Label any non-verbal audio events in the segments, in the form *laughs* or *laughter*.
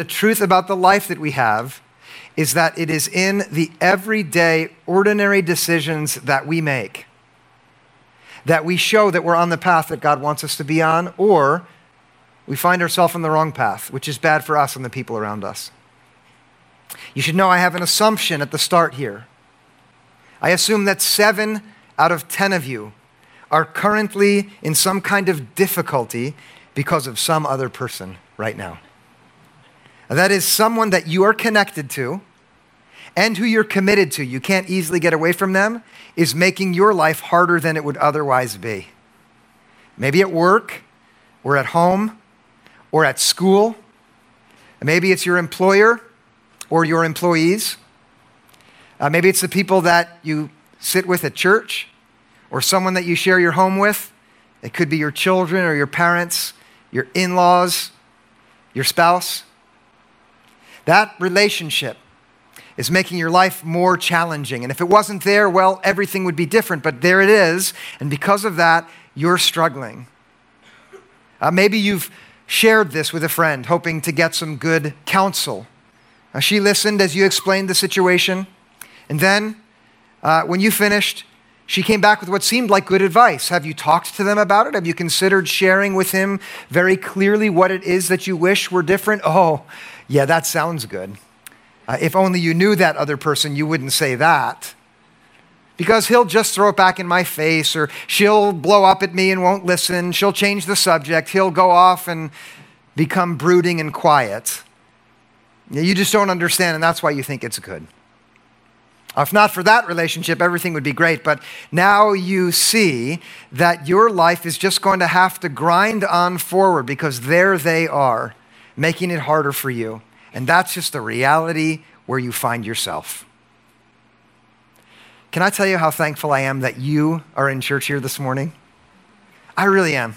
the truth about the life that we have is that it is in the everyday, ordinary decisions that we make that we show that we're on the path that God wants us to be on, or we find ourselves on the wrong path, which is bad for us and the people around us. You should know I have an assumption at the start here. I assume that seven out of ten of you are currently in some kind of difficulty because of some other person right now. That is someone that you are connected to and who you're committed to. You can't easily get away from them, is making your life harder than it would otherwise be. Maybe at work, or at home, or at school. Maybe it's your employer or your employees. Uh, maybe it's the people that you sit with at church or someone that you share your home with. It could be your children or your parents, your in laws, your spouse. That relationship is making your life more challenging. And if it wasn't there, well, everything would be different. But there it is. And because of that, you're struggling. Uh, maybe you've shared this with a friend, hoping to get some good counsel. Uh, she listened as you explained the situation. And then, uh, when you finished, she came back with what seemed like good advice. Have you talked to them about it? Have you considered sharing with him very clearly what it is that you wish were different? Oh, yeah, that sounds good. Uh, if only you knew that other person, you wouldn't say that. Because he'll just throw it back in my face, or she'll blow up at me and won't listen. She'll change the subject. He'll go off and become brooding and quiet. You just don't understand, and that's why you think it's good. If not for that relationship, everything would be great. But now you see that your life is just going to have to grind on forward because there they are, making it harder for you. And that's just the reality where you find yourself. Can I tell you how thankful I am that you are in church here this morning? I really am.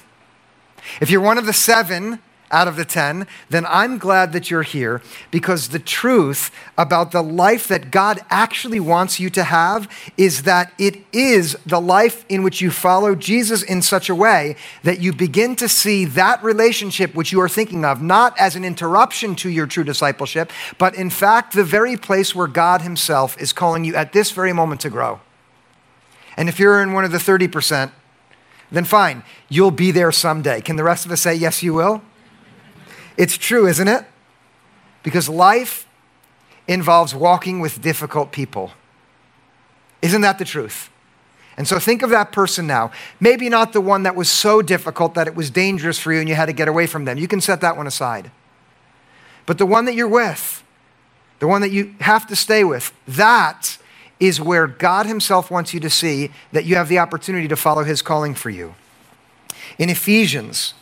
If you're one of the seven out of the 10, then I'm glad that you're here because the truth about the life that God actually wants you to have is that it is the life in which you follow Jesus in such a way that you begin to see that relationship which you are thinking of not as an interruption to your true discipleship, but in fact the very place where God Himself is calling you at this very moment to grow. And if you're in one of the 30%, then fine, you'll be there someday. Can the rest of us say, yes, you will? It's true, isn't it? Because life involves walking with difficult people. Isn't that the truth? And so think of that person now. Maybe not the one that was so difficult that it was dangerous for you and you had to get away from them. You can set that one aside. But the one that you're with, the one that you have to stay with, that is where God Himself wants you to see that you have the opportunity to follow His calling for you. In Ephesians,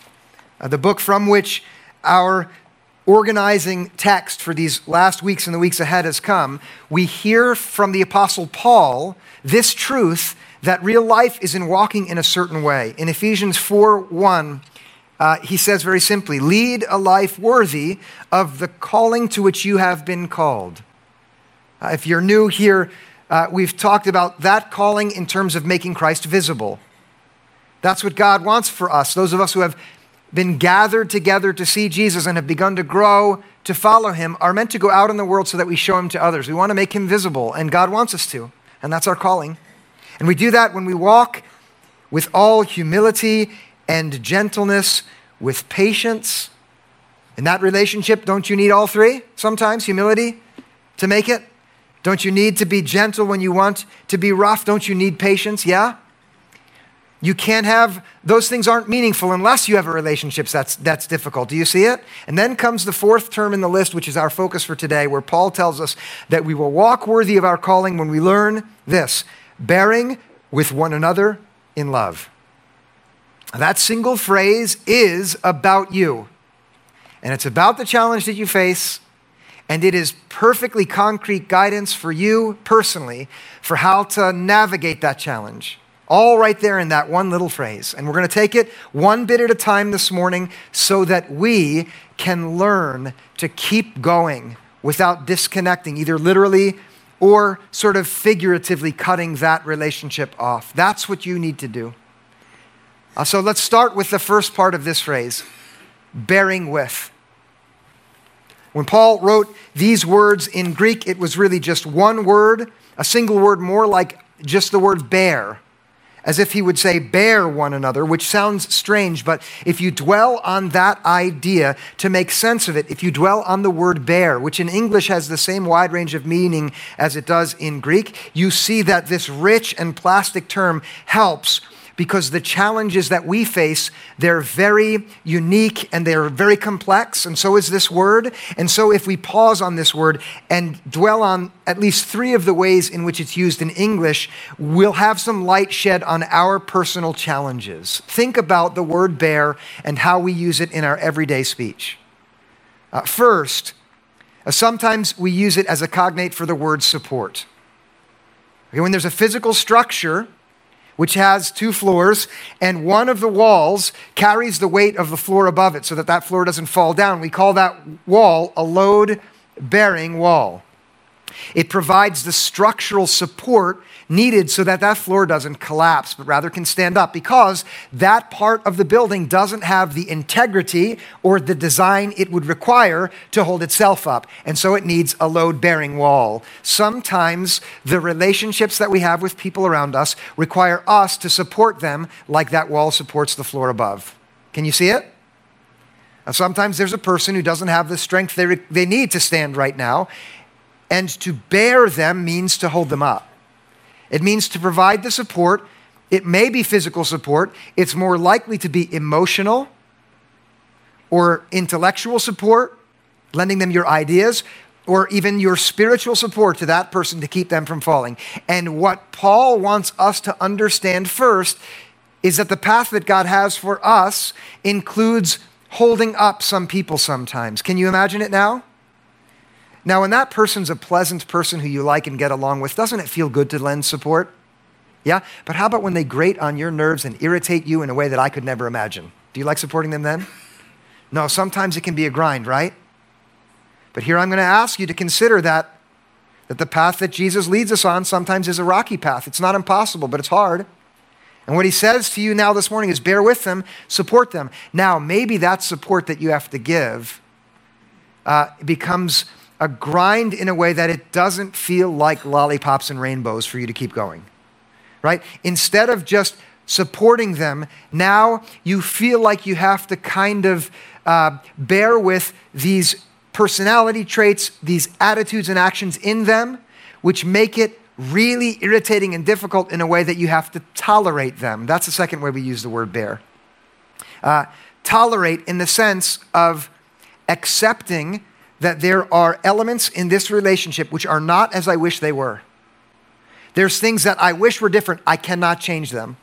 uh, the book from which our organizing text for these last weeks and the weeks ahead has come, we hear from the Apostle Paul this truth that real life is in walking in a certain way. In Ephesians 4 1, uh, he says very simply, Lead a life worthy of the calling to which you have been called. Uh, if you're new here, uh, we've talked about that calling in terms of making Christ visible. That's what God wants for us, those of us who have been gathered together to see Jesus and have begun to grow to follow him are meant to go out in the world so that we show him to others. We want to make him visible, and God wants us to, and that's our calling. And we do that when we walk with all humility and gentleness, with patience. In that relationship, don't you need all three sometimes? Humility to make it? Don't you need to be gentle when you want to be rough? Don't you need patience? Yeah? You can't have, those things aren't meaningful unless you have a relationship that's, that's difficult. Do you see it? And then comes the fourth term in the list, which is our focus for today, where Paul tells us that we will walk worthy of our calling when we learn this bearing with one another in love. That single phrase is about you. And it's about the challenge that you face, and it is perfectly concrete guidance for you personally for how to navigate that challenge. All right there in that one little phrase. And we're going to take it one bit at a time this morning so that we can learn to keep going without disconnecting, either literally or sort of figuratively cutting that relationship off. That's what you need to do. Uh, so let's start with the first part of this phrase bearing with. When Paul wrote these words in Greek, it was really just one word, a single word, more like just the word bear as if he would say, bear one another, which sounds strange, but if you dwell on that idea to make sense of it, if you dwell on the word bear, which in English has the same wide range of meaning as it does in Greek, you see that this rich and plastic term helps because the challenges that we face, they're very unique and they're very complex, and so is this word. And so, if we pause on this word and dwell on at least three of the ways in which it's used in English, we'll have some light shed on our personal challenges. Think about the word bear and how we use it in our everyday speech. Uh, first, uh, sometimes we use it as a cognate for the word support. Okay, when there's a physical structure, which has two floors, and one of the walls carries the weight of the floor above it so that that floor doesn't fall down. We call that wall a load bearing wall. It provides the structural support needed so that that floor doesn't collapse, but rather can stand up because that part of the building doesn't have the integrity or the design it would require to hold itself up. And so it needs a load bearing wall. Sometimes the relationships that we have with people around us require us to support them like that wall supports the floor above. Can you see it? Sometimes there's a person who doesn't have the strength they, re- they need to stand right now, and to bear them means to hold them up. It means to provide the support. It may be physical support, it's more likely to be emotional or intellectual support, lending them your ideas, or even your spiritual support to that person to keep them from falling. And what Paul wants us to understand first is that the path that God has for us includes holding up some people sometimes. Can you imagine it now? Now, when that person's a pleasant person who you like and get along with, doesn't it feel good to lend support? Yeah? But how about when they grate on your nerves and irritate you in a way that I could never imagine? Do you like supporting them then? No, sometimes it can be a grind, right? But here I'm going to ask you to consider that that the path that Jesus leads us on sometimes is a rocky path. It's not impossible, but it's hard. And what he says to you now this morning is bear with them, support them. Now, maybe that support that you have to give uh, becomes a grind in a way that it doesn't feel like lollipops and rainbows for you to keep going, right? Instead of just supporting them, now you feel like you have to kind of uh, bear with these personality traits, these attitudes and actions in them, which make it really irritating and difficult in a way that you have to tolerate them. That's the second way we use the word bear. Uh, tolerate in the sense of accepting that there are elements in this relationship which are not as I wish they were. There's things that I wish were different. I cannot change them.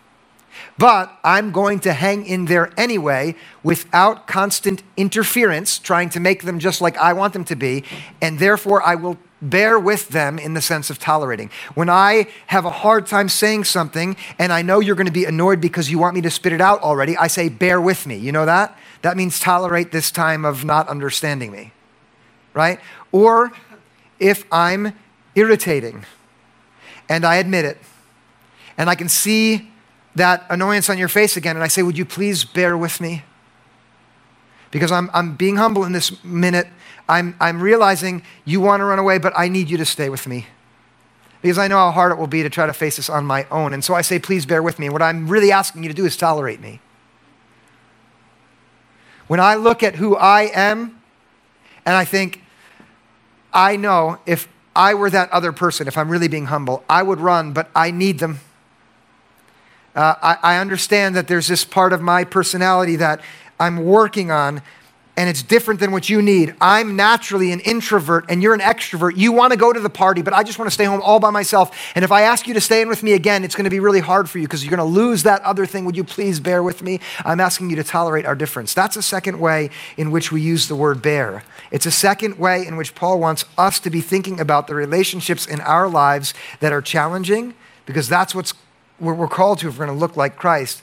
But I'm going to hang in there anyway without constant interference, trying to make them just like I want them to be. And therefore, I will bear with them in the sense of tolerating. When I have a hard time saying something and I know you're going to be annoyed because you want me to spit it out already, I say, bear with me. You know that? That means tolerate this time of not understanding me right? Or if I'm irritating and I admit it and I can see that annoyance on your face again and I say, Would you please bear with me? Because I'm, I'm being humble in this minute. I'm, I'm realizing you want to run away, but I need you to stay with me. Because I know how hard it will be to try to face this on my own. And so I say, Please bear with me. What I'm really asking you to do is tolerate me. When I look at who I am and I think, I know if I were that other person, if I'm really being humble, I would run, but I need them. Uh, I, I understand that there's this part of my personality that I'm working on and it's different than what you need. I'm naturally an introvert and you're an extrovert. You want to go to the party, but I just want to stay home all by myself. And if I ask you to stay in with me again, it's going to be really hard for you because you're going to lose that other thing. Would you please bear with me? I'm asking you to tolerate our difference. That's a second way in which we use the word bear. It's a second way in which Paul wants us to be thinking about the relationships in our lives that are challenging because that's what we're called to if we're going to look like Christ.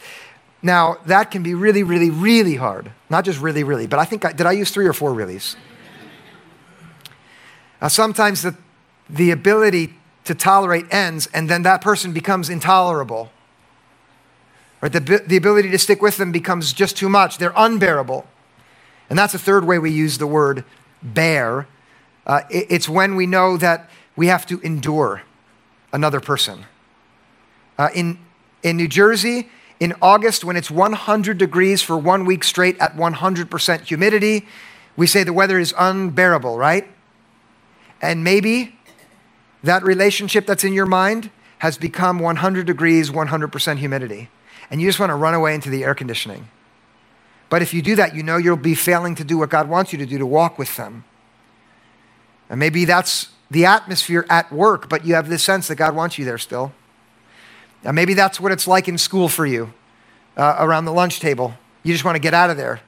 Now, that can be really, really, really hard. Not just really, really, but I think, I, did I use three or four reallys? Uh, sometimes the, the ability to tolerate ends, and then that person becomes intolerable. Right? The, the ability to stick with them becomes just too much. They're unbearable. And that's a third way we use the word bear, uh, it's when we know that we have to endure another person. Uh, in, in New Jersey, in August, when it's 100 degrees for one week straight at 100% humidity, we say the weather is unbearable, right? And maybe that relationship that's in your mind has become 100 degrees, 100% humidity. And you just want to run away into the air conditioning. But if you do that, you know you'll be failing to do what God wants you to do to walk with them. And maybe that's the atmosphere at work, but you have this sense that God wants you there still. Now, maybe that's what it's like in school for you uh, around the lunch table. You just want to get out of there.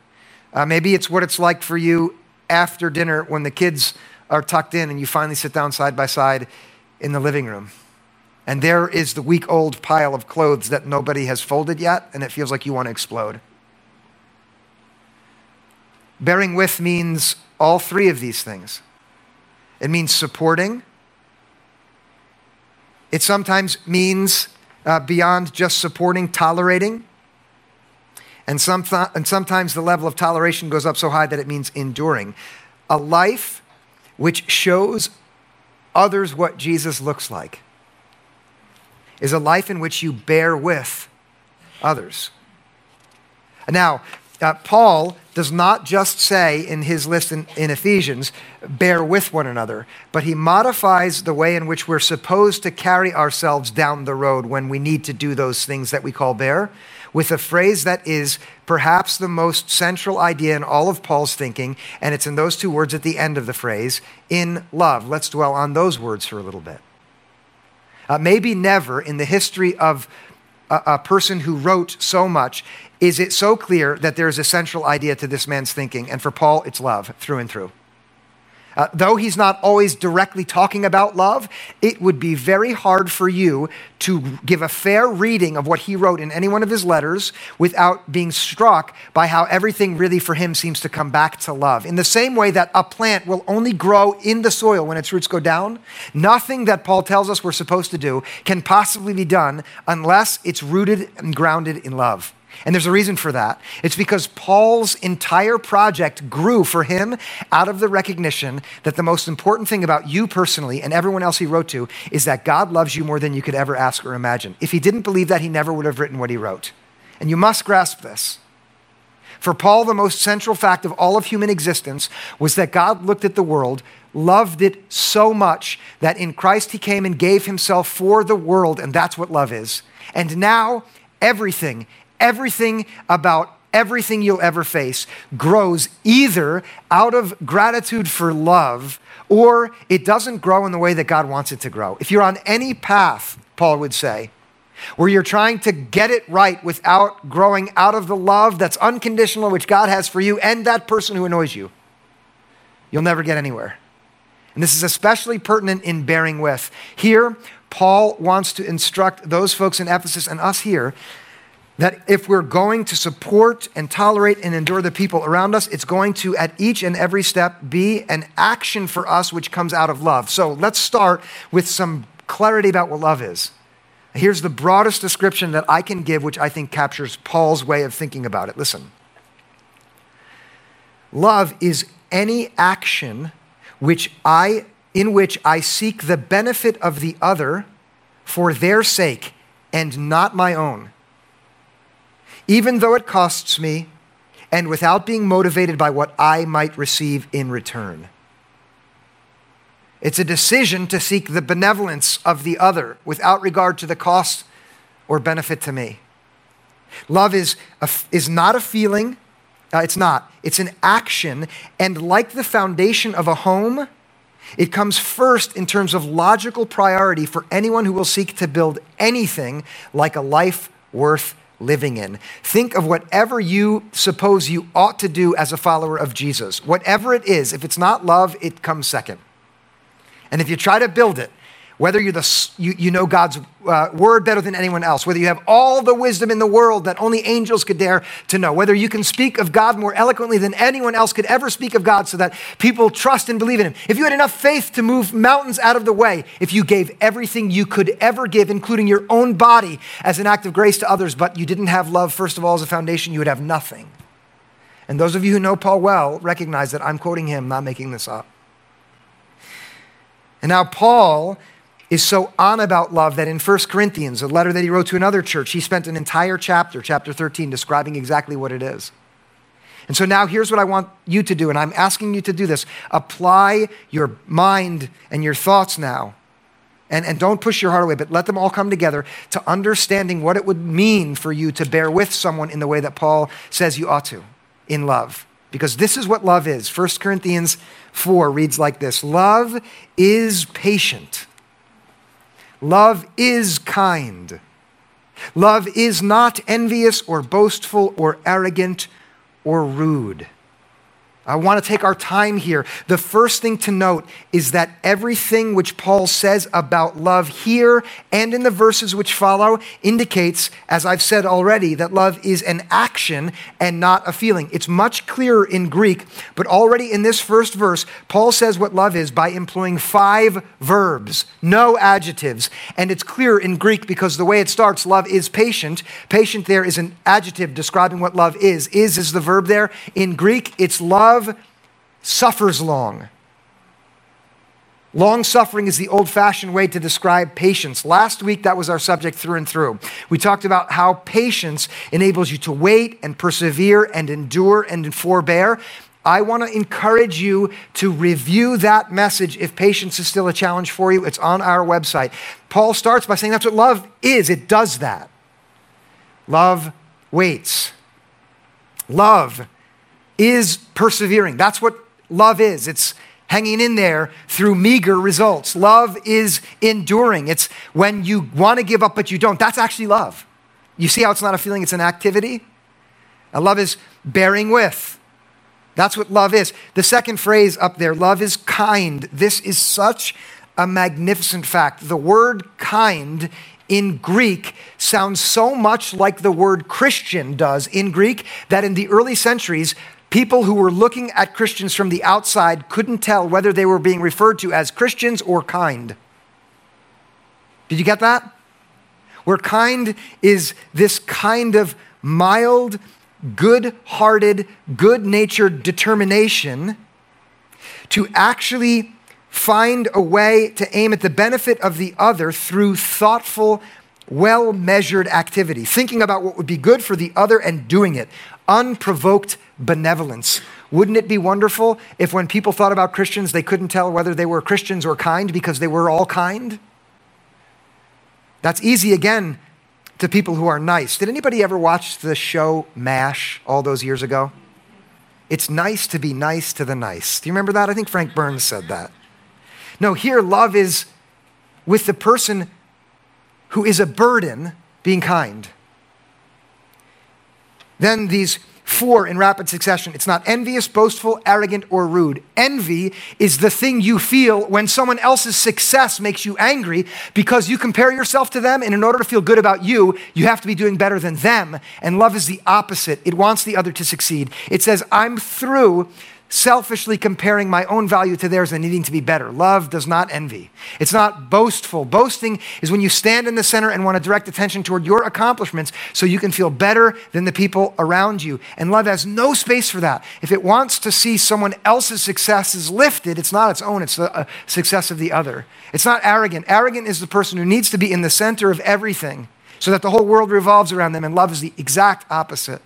Uh, maybe it's what it's like for you after dinner when the kids are tucked in and you finally sit down side by side in the living room. And there is the week old pile of clothes that nobody has folded yet, and it feels like you want to explode. Bearing with means all three of these things it means supporting, it sometimes means uh, beyond just supporting, tolerating. And, some th- and sometimes the level of toleration goes up so high that it means enduring. A life which shows others what Jesus looks like is a life in which you bear with others. Now, uh, Paul does not just say in his list in, in, Ephesians, bear with one another, but he modifies the way in which we're supposed to carry ourselves down the road when we need to do those things that we call bear, with a phrase that is perhaps the most central idea in all of Paul's thinking, and it's in those two words at the end of the phrase, in love. Let's dwell on those words for a little bit. Uh, maybe never in the history of a, person who wrote so much is it so clear that there is a central idea to this man's thinking. And for Paul, it's love through and through. Uh, though he's not always directly talking about love, it would be very hard for you to give a fair reading of what he wrote in any one of his letters without being struck by how everything really for him seems to come back to love. In the same way that a plant will only grow in the soil when its roots go down, nothing that Paul tells us we're supposed to do can possibly be done unless it's rooted and grounded in love. And there's a reason for that. It's because Paul's entire project grew for him out of the recognition that the most important thing about you personally and everyone else he wrote to is that God loves you more than you could ever ask or imagine. If he didn't believe that, he never would have written what he wrote. And you must grasp this. For Paul, the most central fact of all of human existence was that God looked at the world, loved it so much that in Christ he came and gave himself for the world, and that's what love is. And now, everything, everything about everything you'll ever face grows either out of gratitude for love or it doesn't grow in the way that God wants it to grow. If you're on any path, Paul would say, where you're trying to get it right without growing out of the love that's unconditional, which God has for you and that person who annoys you, you'll never get anywhere. And this is especially pertinent in bearing with. Here, Paul wants to instruct those folks in Ephesus and us here that if we're going to support and tolerate and endure the people around us, it's going to, at each and every step, be an action for us which comes out of love. So let's start with some clarity about what love is. Here's the broadest description that I can give, which I think captures Paul's way of thinking about it. Listen Love is any action which I, in which I seek the benefit of the other for their sake and not my own even though it costs me, and without being motivated by what I might receive in return. It's a decision to seek the benevolence of the other without regard to the cost or benefit to me. Love is, a, is not a feeling, uh, it's not. It's an action, and like the foundation of a home, it comes first in terms of logical priority for anyone who will seek to build anything like a life worth living in. Think of whatever you suppose you ought to do as a follower of Jesus. Whatever it is, if it's not love, it comes second. And if you try to build it, whether you're the, you, you know God's uh, word better than anyone else, whether you have all the wisdom in the world that only angels could dare to know, whether you can speak of God more eloquently than anyone else could ever speak of God so that people trust and believe in Him, if you had enough faith to move mountains out of the way, if you gave everything you could ever give, including your own body as an act of grace to others, but you didn't have love, first of all, as a foundation, you would have nothing. And those of you who know Paul well recognize that I'm quoting him, not making this up. And now, Paul is so on about love that in 1 Corinthians, a letter that he wrote to another church, he spent an entire chapter, chapter 13, describing exactly what it is. And so now here's what I want you to do, and I'm asking you to do this. Apply your mind and your thoughts now. And, and don't push your heart away, but let them all come together to understanding what it would mean for you to bear with someone in the way that Paul says you ought to in love. Because this is what love is. 1 Corinthians 4 reads like this Love is patient. Love is kind. Love is not envious or boastful or arrogant or rude. I want to take our time here. The first thing to note is that everything which Paul says about love here and in the verses which follow indicates, as I've said already, that love is an action and not a feeling. It's much clearer in Greek, but already in this first verse, Paul says what love is by employing five verbs, no adjectives. And it's clear in Greek because the way it starts, love is patient. Patient there is an adjective describing what love is. Is is the verb there. In Greek, it's love love suffers long. Long suffering is the old fashioned way to describe patience. Last week, that was our subject through and through. We talked about how patience enables you to wait and persevere and endure and forbear. I want to encourage you to review that message if patience is still a challenge for you. It's on our website. Paul starts by saying that's what love is it does that. Love waits. Love is persevering. That's what love is. It's hanging in there through meager results. Love is enduring. It's when you want to give up, but you don't. That's actually love. You see how it's not a feeling, it's an activity? And love is bearing with. That's what love is. The second phrase up there, love is kind. This is such a magnificent fact. The word kind in Greek sounds so much like the word Christian does in Greek that in the early centuries, People who were looking at Christians from the outside couldn't tell whether they were being referred to as Christians or kind. Did you get that? Where kind is this kind of mild, good hearted, good natured determination to actually find a way to aim at the benefit of the other through thoughtful, well measured activity, thinking about what would be good for the other and doing it, unprovoked benevolence. Wouldn't it be wonderful if when people thought about Christians, they couldn't tell whether they were Christians or kind because they were all kind? That's easy again to people who are nice. Did anybody ever watch the show MASH all those years ago? It's nice to be nice to the nice. Do you remember that? I think Frank Burns said that. No, here, love is with the person who is a burden being kind. Then these four in rapid succession. It's not envious, boastful, arrogant, or rude. Envy is the thing you feel when someone else's success makes you angry because you compare yourself to them, and in order to feel good about you, you have to be doing better than them. And love is the opposite. It wants the other to succeed. It says, I'm through selfishly comparing my own value to theirs and needing to be better. Love does not envy. It's not boastful. Boasting is when you stand in the center and want to direct attention toward your accomplishments so you can feel better than the people around you. And love has no space for that. If it wants to see someone else's successes lifted, it's not its own, it's the uh, success of the other. It's not arrogant. Arrogant is the person who needs to be in the center of everything so that the whole world revolves around them, and love is the exact opposite.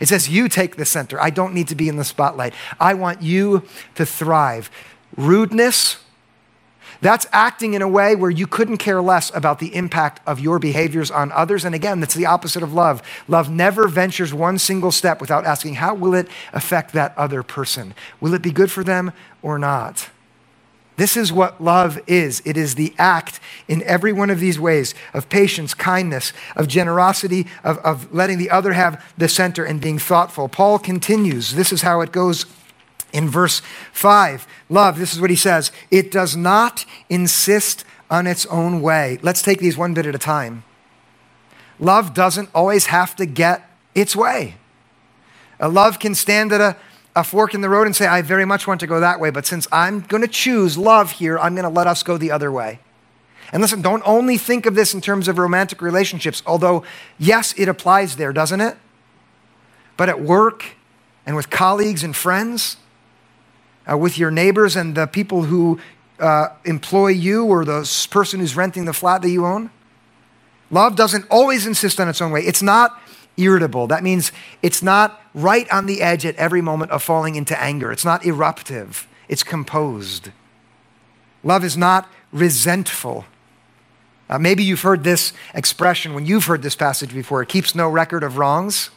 It says, You take the center. I don't need to be in the spotlight. I want you to thrive. Rudeness, that's acting in a way where you couldn't care less about the impact of your behaviors on others. And again, that's the opposite of love. Love never ventures one single step without asking, How will it affect that other person? Will it be good for them or not? This is what love is it is the act in every one of these ways of patience, kindness, of generosity, of, of letting the other have the center and being thoughtful. Paul continues. This is how it goes in verse 5. Love, this is what he says it does not insist on its own way. Let's take these one bit at a time. Love doesn't always have to get its way. A love can stand at a a fork in the road and say, I very much want to go that way, but since I'm going to choose love here, I'm going to let us go the other way. And listen, don't only think of this in terms of romantic relationships, although, yes, it applies there, doesn't it? But at work, and with colleagues and friends, uh, with your neighbors and the people who uh, employ you or the person who's renting the flat that you own. Love doesn't always insist on its own way. It's not irritable. That means it's not right on the edge at every moment of falling into anger. It's not eruptive, it's composed. Love is not resentful. Uh, maybe you've heard this expression when you've heard this passage before it keeps no record of wrongs.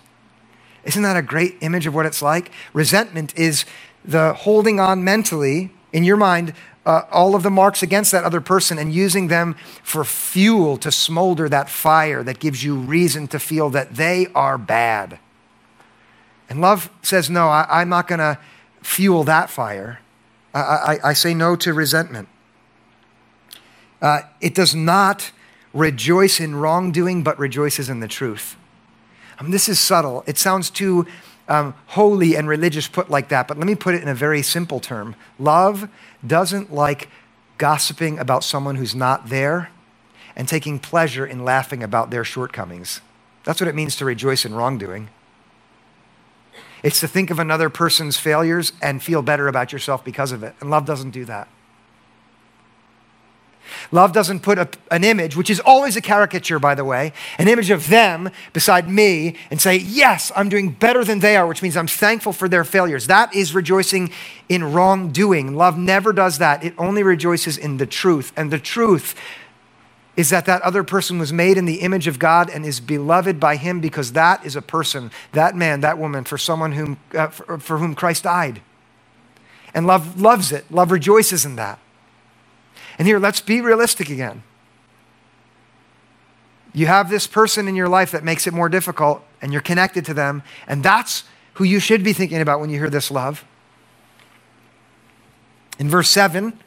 Isn't that a great image of what it's like? Resentment is the holding on mentally in your mind uh, all of the marks against that other person and using them for fuel to smolder that fire that gives you reason to feel that they are bad. And love says, No, I, am not going to fuel that fire. I, I, I, say no to resentment. Uh, it does not rejoice in wrongdoing, but rejoices in the truth. Um, this is subtle. It sounds too um, holy and religious put like that, but let me put it in a very simple term. Love doesn't like gossiping about someone who's not there and taking pleasure in laughing about their shortcomings. That's what it means to rejoice in wrongdoing. It's to think of another person's failures and feel better about yourself because of it. And love doesn't do that. Love doesn't put a, an image, which is always a caricature, by the way, an image of them beside me and say, Yes, I'm doing better than they are, which means I'm thankful for their failures. That is rejoicing in wrongdoing. Love never does that. It only rejoices in the truth. And the truth is that that other person was made in the image of God and is beloved by Him because that is a person, that man, that woman, for someone whom, uh, for, for whom Christ died. And love loves it. Love rejoices in that. And here, let's be realistic again. You have this person in your life that makes it more difficult, and you're connected to them, and that's who you should be thinking about when you hear this love. In verse 7,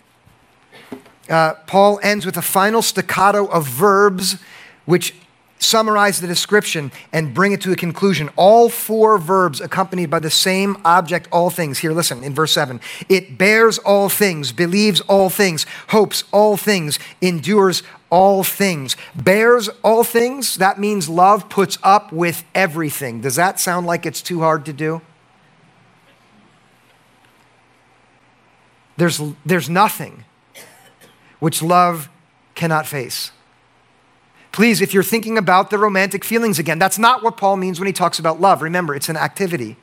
uh, Paul ends with a final staccato of verbs which summarize the description and bring it to a conclusion. All four verbs accompanied by the same object, all things. Here, listen, in verse 7. It bears all things, believes all things, hopes all things, endures all things. Bears all things, that means love puts up with everything. Does that sound like it's too hard to do? There's, there's nothing which love cannot face. Please, if you're thinking about the romantic feelings again, that's not what Paul means when he talks about love. Remember, it's an activity.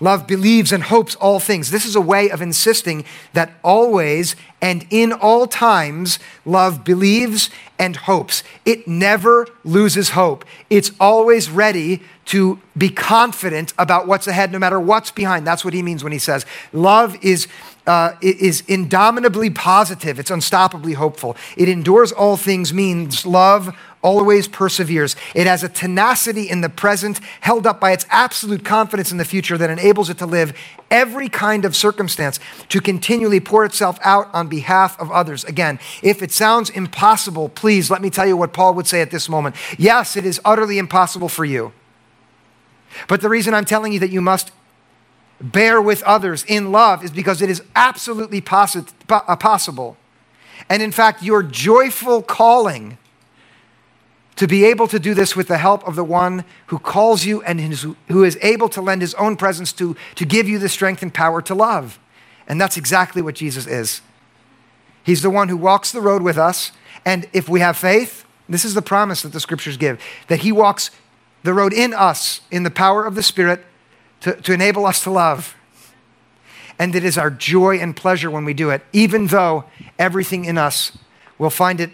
Love believes and hopes all things. This is a way of insisting that always and in all times, love believes and hopes. It never loses hope. It's always ready to be confident about what's ahead, no matter what's behind. That's what he means when he says love is uh, is indomitably positive, it's unstoppably hopeful. It endures all things, means love always perseveres. It has a tenacity in the present, held up by its absolute confidence in the future that enables it to live every kind of circumstance, to continually pour itself out on behalf of others. Again, if it sounds impossible, please let me tell you what Paul would say at this moment. Yes, it is utterly impossible for you. But the reason I'm telling you that you must bear with others in love is because it is absolutely possi- uh, possible. And in fact, your joyful calling to be able to do this with the help of the one who calls you and who is able to lend his own presence to, to give you the strength and power to love. And that's exactly what Jesus is. He's the one who walks the road with us. And if we have faith, this is the promise that the scriptures give that he walks the road in us in the power of the Spirit to, to enable us to love. And it is our joy and pleasure when we do it, even though everything in us will find it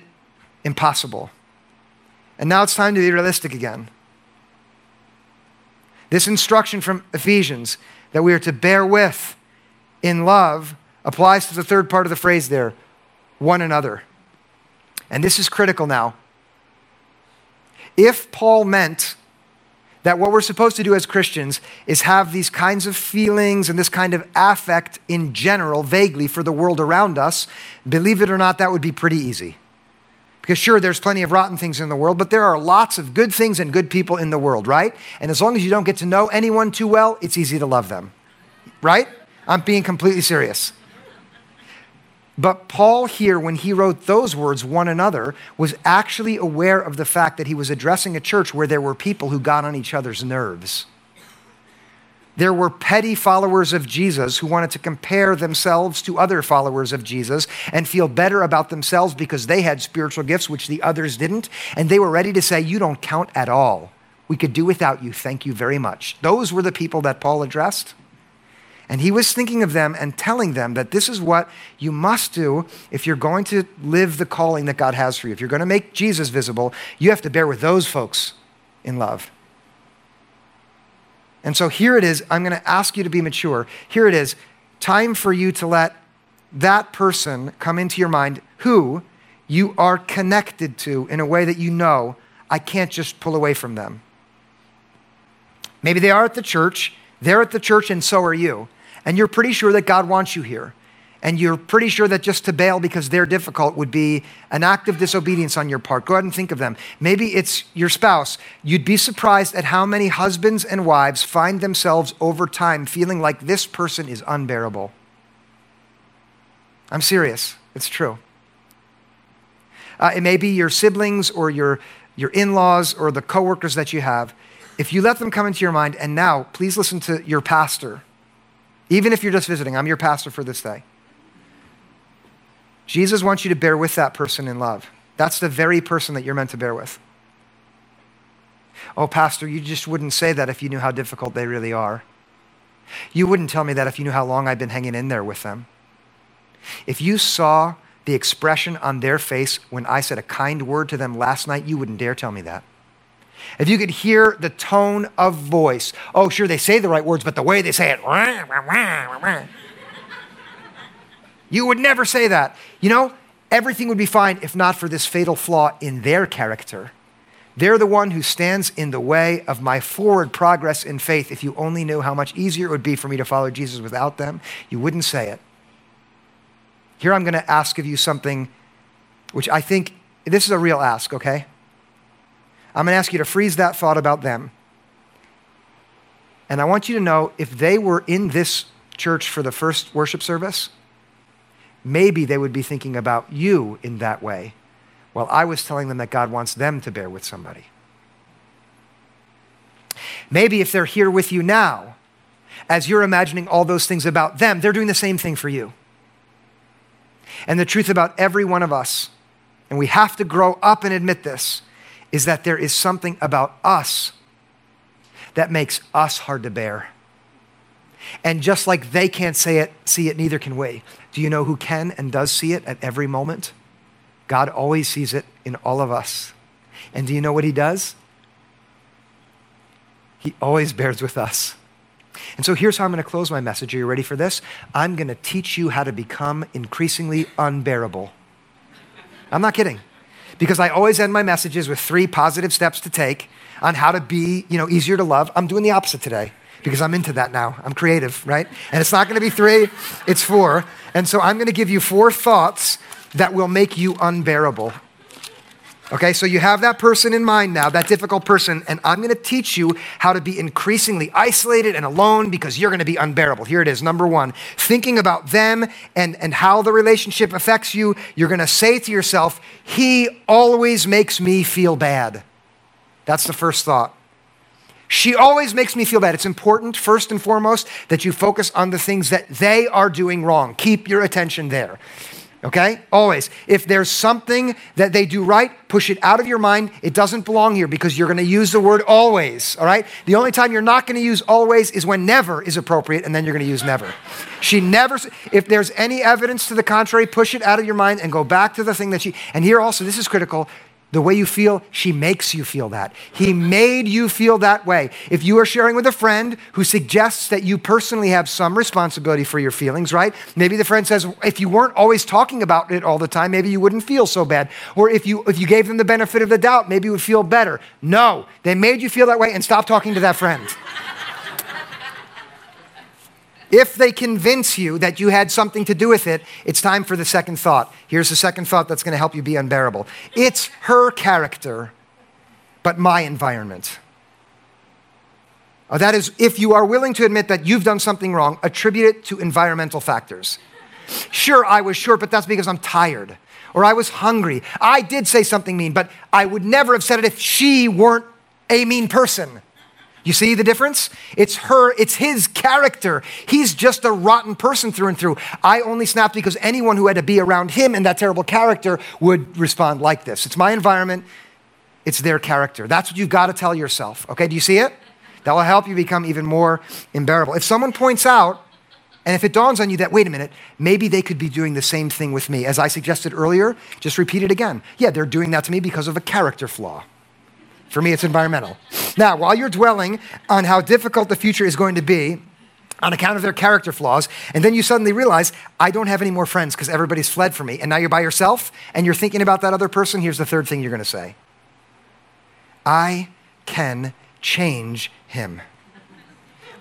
impossible. And now it's time to be realistic again. This instruction from Ephesians that we are to bear with in love applies to the third part of the phrase there one another. And this is critical now. If Paul meant that what we're supposed to do as Christians is have these kinds of feelings and this kind of affect in general, vaguely, for the world around us, believe it or not, that would be pretty easy. Because sure, there's plenty of rotten things in the world, but there are lots of good things and good people in the world, right? And as long as you don't get to know anyone too well, it's easy to love them, right? I'm being completely serious. But Paul, here, when he wrote those words, one another, was actually aware of the fact that he was addressing a church where there were people who got on each other's nerves. There were petty followers of Jesus who wanted to compare themselves to other followers of Jesus and feel better about themselves because they had spiritual gifts which the others didn't. And they were ready to say, You don't count at all. We could do without you. Thank you very much. Those were the people that Paul addressed. And he was thinking of them and telling them that this is what you must do if you're going to live the calling that God has for you. If you're going to make Jesus visible, you have to bear with those folks in love. And so here it is. I'm going to ask you to be mature. Here it is. Time for you to let that person come into your mind who you are connected to in a way that you know I can't just pull away from them. Maybe they are at the church, they're at the church, and so are you. And you're pretty sure that God wants you here and you're pretty sure that just to bail because they're difficult would be an act of disobedience on your part. Go ahead and think of them. Maybe it's your spouse. You'd be surprised at how many husbands and wives find themselves over time feeling like this person is unbearable. I'm serious, it's true. Uh, it may be your siblings or your, your in laws or the coworkers that you have. If you let them come into your mind, and now please listen to your pastor, even if you're just visiting, I'm your pastor for this day. Jesus wants you to bear with that person in love. That's the very person that you're meant to bear with. Oh, Pastor, you just wouldn't say that if you knew how difficult they really are. You wouldn't tell me that if you knew how long I've been hanging in there with them. If you saw the expression on their face when I said a kind word to them last night, you wouldn't dare tell me that. If you could hear the tone of voice, oh, sure, they say the right words, but the way they say it, you would never say that. You know, everything would be fine if not for this fatal flaw in their character. They're the one who stands in the way of my forward progress in faith. If you only knew how much easier it would be for me to follow Jesus without them, you wouldn't say it. Here I'm going to ask of you something which I think this is a real ask, okay? I'm going to ask you to freeze that thought about them. And I want you to know if they were in this church for the first worship service, maybe they would be thinking about you in that way while I was telling them that God wants them to bear with somebody. Maybe if they're here with you now, as you're imagining all those things about them, they're doing the same thing for you. And the truth about every one of us, and we have to grow up and admit this, is that there is something about us that makes us hard to bear. And just like they can't say it, see it, neither can we. Do you know who can and does see it at every moment? God always sees it in all of us. And do you know what he does? He always bears with us. And so here's how I'm going to close my message. Are you ready for this? I'm going to teach you how to become increasingly unbearable. I'm not kidding. Because I always end my messages with three positive steps to take on how to be, you know, easier to love. I'm doing the opposite today because I'm into that now. I'm creative, right? And it's not going to be three, it's four. And so I'm going to give you four thoughts that will make you unbearable. Okay, so you have that person in mind now, that difficult person, and I'm to teach you how to be increasingly isolated and alone because you're to be unbearable. Here it is. Number one, thinking about them and, and how the relationship affects you, you're to say to yourself, He always makes me feel bad. That's the first thought. She always makes me feel bad. It's important, first and foremost, that you focus on the things that they are doing wrong. Keep your attention there. Okay? Always. If there's something that they do right, push it out of your mind. It doesn't belong here because you're going to use the word always. All right? The only time you're not going to use always is when never is appropriate, and then you're going to use never. She never, if there's any evidence to the contrary, push it out of your mind and go back to the thing that she, and here also, this is critical the way you feel, she makes you feel that. He made you feel that way. If you are sharing with a friend who suggests that you personally have some responsibility for your feelings, right? Maybe the friend says, if you weren't always talking about it all the time, maybe you wouldn't feel so bad. Or if you if you gave them the benefit of the doubt, maybe you would feel better. No, they made you feel that way and stop talking to that friend. If they convince you that you had something to do with it, it's time for the second thought. Here's the second thought that's going to help you be unbearable it's her character, but my environment. Uh, that is, if you are willing to admit that you've done something wrong, attribute it to environmental factors. Sure, I was short, but that's because I'm tired. Or I was hungry. I did say something mean, but I would never have said it if she weren't a mean person. You see the difference? It's her, it's his character. He's just a rotten person through and through. I only snapped because anyone who had to be around him and that terrible character would respond like this. It's my environment, it's their character. That's what you've got to tell yourself. Okay, do you see it? That will help you become even more unbearable. If someone points out, and if it dawns on you that, wait a minute, maybe they could be doing the same thing with me, as I suggested earlier, just repeat it again. Yeah, they're doing that to me because of a character flaw. For me, it's environmental. Now, while you're dwelling on how difficult the future is going to be, on account of their character flaws, and then you suddenly realize, I don't have any more friends because everybody's fled from me, and now you're by yourself and you're thinking about that other person, here's the third thing you're going to say I can change him.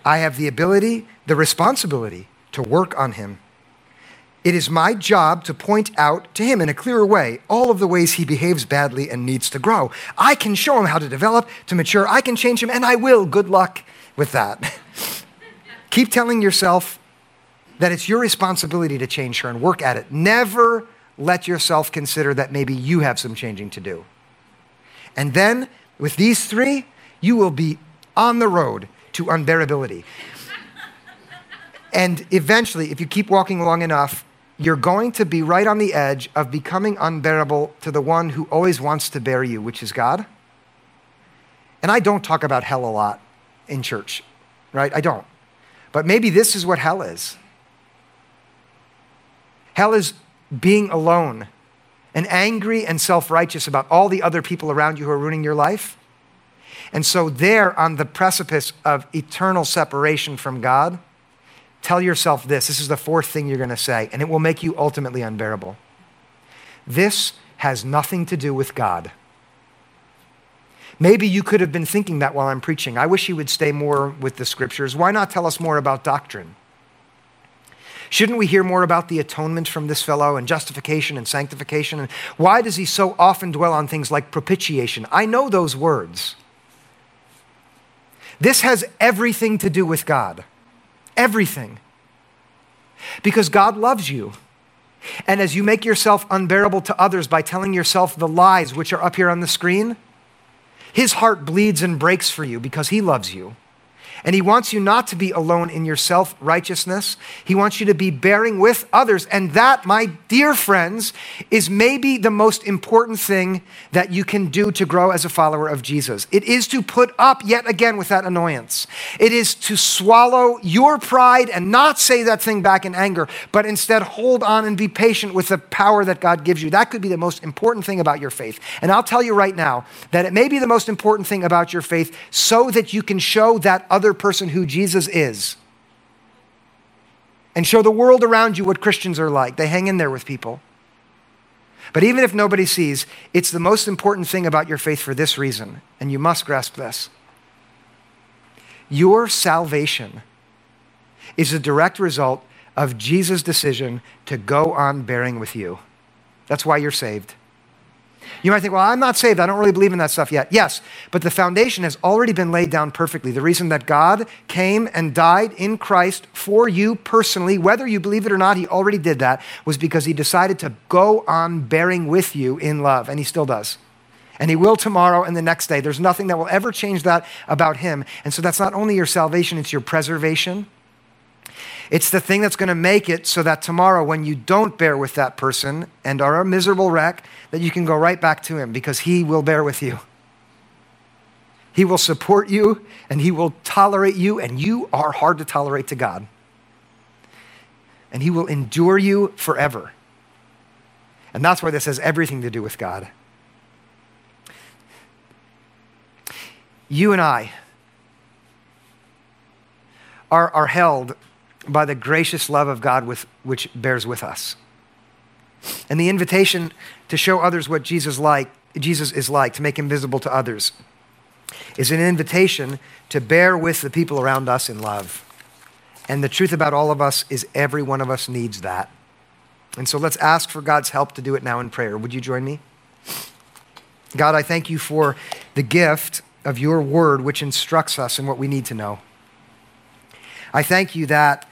I have the ability, the responsibility to work on him. It is my job to point out to him in a clearer way all of the ways he behaves badly and needs to grow. I can show him how to develop, to mature. I can change him, and I will. Good luck with that. *laughs* Keep telling yourself that it's your responsibility to change her and work at it. Never let yourself consider that maybe you have some changing to do. And then, with these three, you will be on the road to unbearability. *laughs* and eventually, if you keep walking long enough, you're going to be right on the edge of becoming unbearable to the one who always wants to bear you, which is God. And I don't talk about hell a lot in church, right? I don't. But maybe this is what hell is hell is being alone and angry and self righteous about all the other people around you who are ruining your life. And so, there on the precipice of eternal separation from God, tell yourself this. This is the fourth thing you're going to say, and it will make you ultimately unbearable. This has nothing to do with God. Maybe you could have been thinking that while I'm preaching. I wish you would stay more with the scriptures. Why not tell us more about doctrine? Shouldn't we hear more about the atonement from this fellow and justification and sanctification? And why does he so often dwell on things like propitiation? I know those words. This has everything to do with God. Everything. Because God loves you. And as you make yourself unbearable to others by telling yourself the lies which are up here on the screen, his heart bleeds and breaks for you because he loves you. And he wants you not to be alone in your self righteousness. He wants you to be bearing with others. And that, my dear friends, is maybe the most important thing that you can do to grow as a follower of Jesus. It is to put up yet again with that annoyance. It is to swallow your pride and not say that thing back in anger, but instead hold on and be patient with the power that God gives you. That could be the most important thing about your faith. And I'll tell you right now that it may be the most important thing about your faith so that you can show that other other person who Jesus is. And show the world around you what Christians are like. They hang in there with people. But even if nobody sees, it's the most important thing about your faith for this reason, and you must grasp this. Your salvation is a direct result of Jesus' decision to go on bearing with you. That's why you're saved. You might think, well, I'm not saved. I don't really believe in that stuff yet. Yes, but the foundation has already been laid down perfectly. The reason that God came and died in Christ for you personally, whether you believe it or not, He already did that, was because He decided to go on bearing with you in love, and He still does. And He will tomorrow and the next day. There's nothing that will ever change that about Him. And so that's not only your salvation, it's your preservation. It's the thing that's going to make it so that tomorrow, when you don't bear with that person and are a miserable wreck, that you can go right back to him because he will bear with you. He will support you and he will tolerate you, and you are hard to tolerate to God. And he will endure you forever. And that's why this has everything to do with God. You and I are, are held by the gracious love of God with, which bears with us. And the invitation to show others what Jesus, like, Jesus is like, to make him visible to others, is an invitation to bear with the people around us in love. And the truth about all of us is every one of us needs that. And so let's ask for God's help to do it now in prayer. Would you join me? God, I thank you for the gift of your word, which instructs us in what we need to know. I thank you that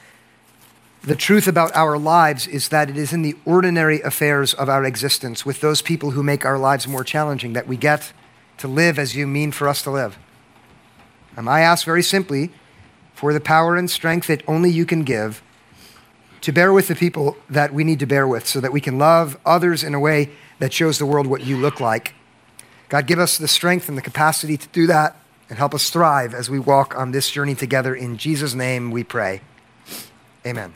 The truth about our lives is that it is in the ordinary affairs of our existence with those people who make our lives more challenging that we get to live as you mean for us to live. And I ask very simply for the power and strength that only you can give to bear with the people that we need to bear with so that we can love others in a way that shows the world what you look like. God, give us the strength and the capacity to do that and help us thrive as we walk on this journey together. In Jesus' name we pray. Amen.